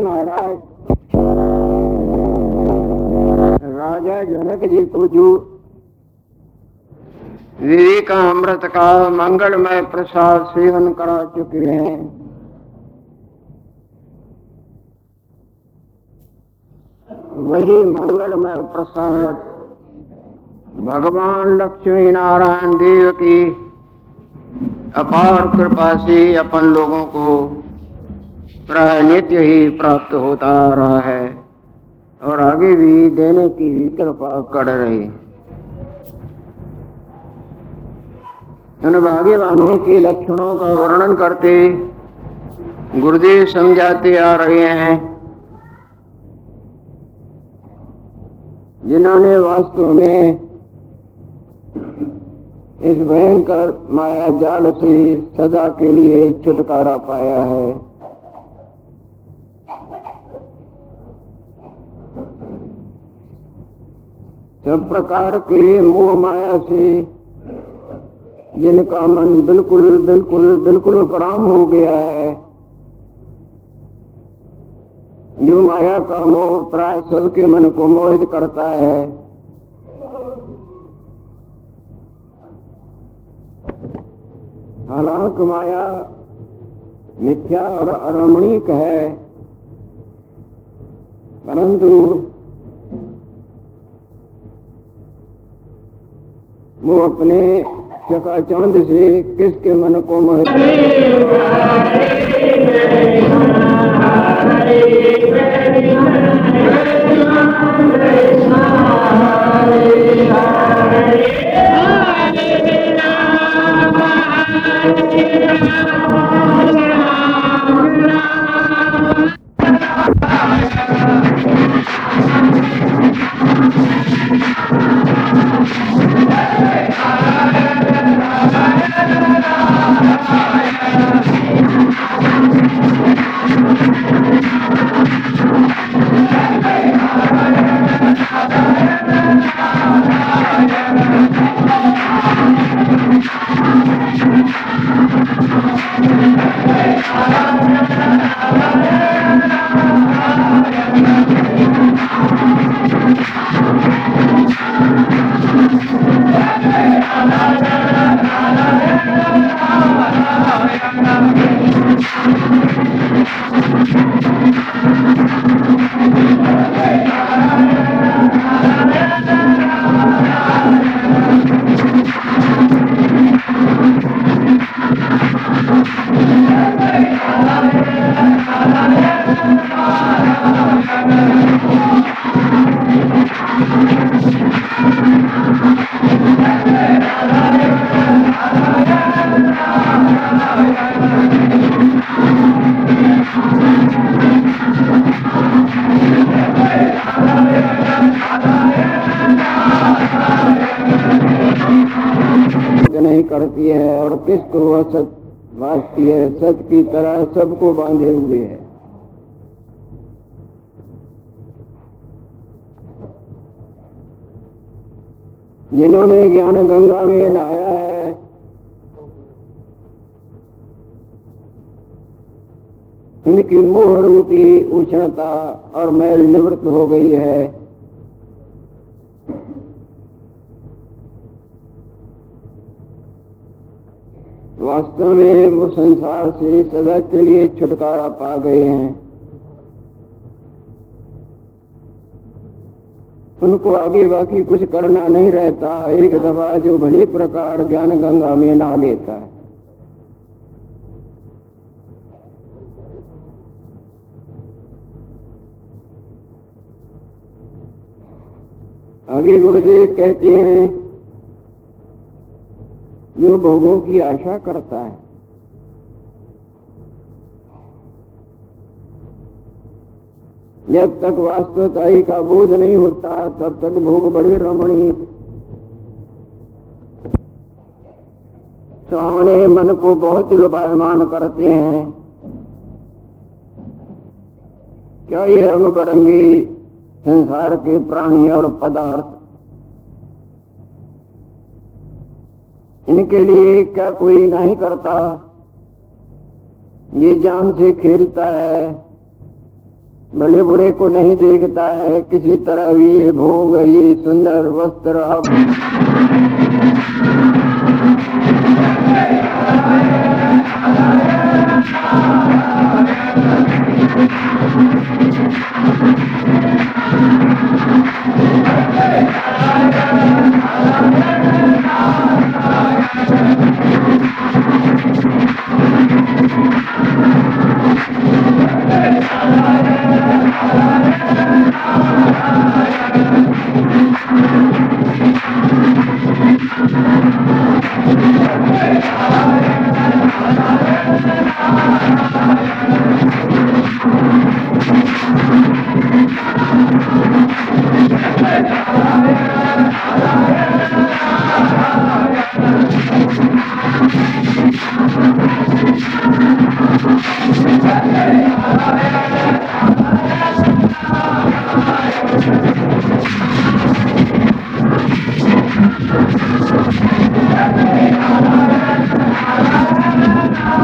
महाराज राजा जनक जी को जो विवेका अमृत का मंगलमय प्रसाद सेवन करा चुके हैं। वही मंगलमय प्रसाद। भगवान लक्ष्मी नारायण देव की अपार कृपा से अपन लोगों को प्राय नित्य ही प्राप्त होता रहा है और आगे भी देने की कृपा कर रही। भाग्यवानों के लक्षणों का वर्णन करते गुरुदेव समझाते आ रहे हैं। जिन्होंने वास्तव में इस भयंकर माया जाल से सदा के लिए छुटकारा पाया है। सब प्रकार के मोह माया से, जिनका मन बिल्कुल बिल्कुल बिल्कुल प्रणाम हो गया है, जो माया का मोह प्राय सबके मन को मोहित करता है। हालाँकि माया मिथ्या और अरमणिक है, परंतु वो अपने चकाचौंध से किसके मन को Hey, hey, hey. मोहित नहीं करती है और किसको वह सच बांधती है सच की तरह सबको बांधे हुए है। जिन्होंने ज्ञान गंगा में नहाया है, इनकी मोह रूपी उष्णता और मैल निवृत्त हो गई है। वास्तव में वो संसार से सदा के लिए छुटकारा पा गए हैं। उनको आगे बाकी कुछ करना नहीं रहता, एक दफ़ा जो भली प्रकार ज्ञान गंगा में नहा लेता है। आगे गुरुदेव कहते हैं जो भोगों की आशा करता है। जब तक वास्तवताई का बोध नहीं होता, तब तक भोग बड़े रमणीय। सामने मन को बहुत लुभायमान करते हैं। क्या ये रंग बिरंगी संसार के प्राणी और पदार्थ इनके लिए क्या कोई नहीं करता ये जान से खेलता है, भले बुरे को नहीं देखता है, किसी तरह ये भोग, ये सुंदर वस्त्र अब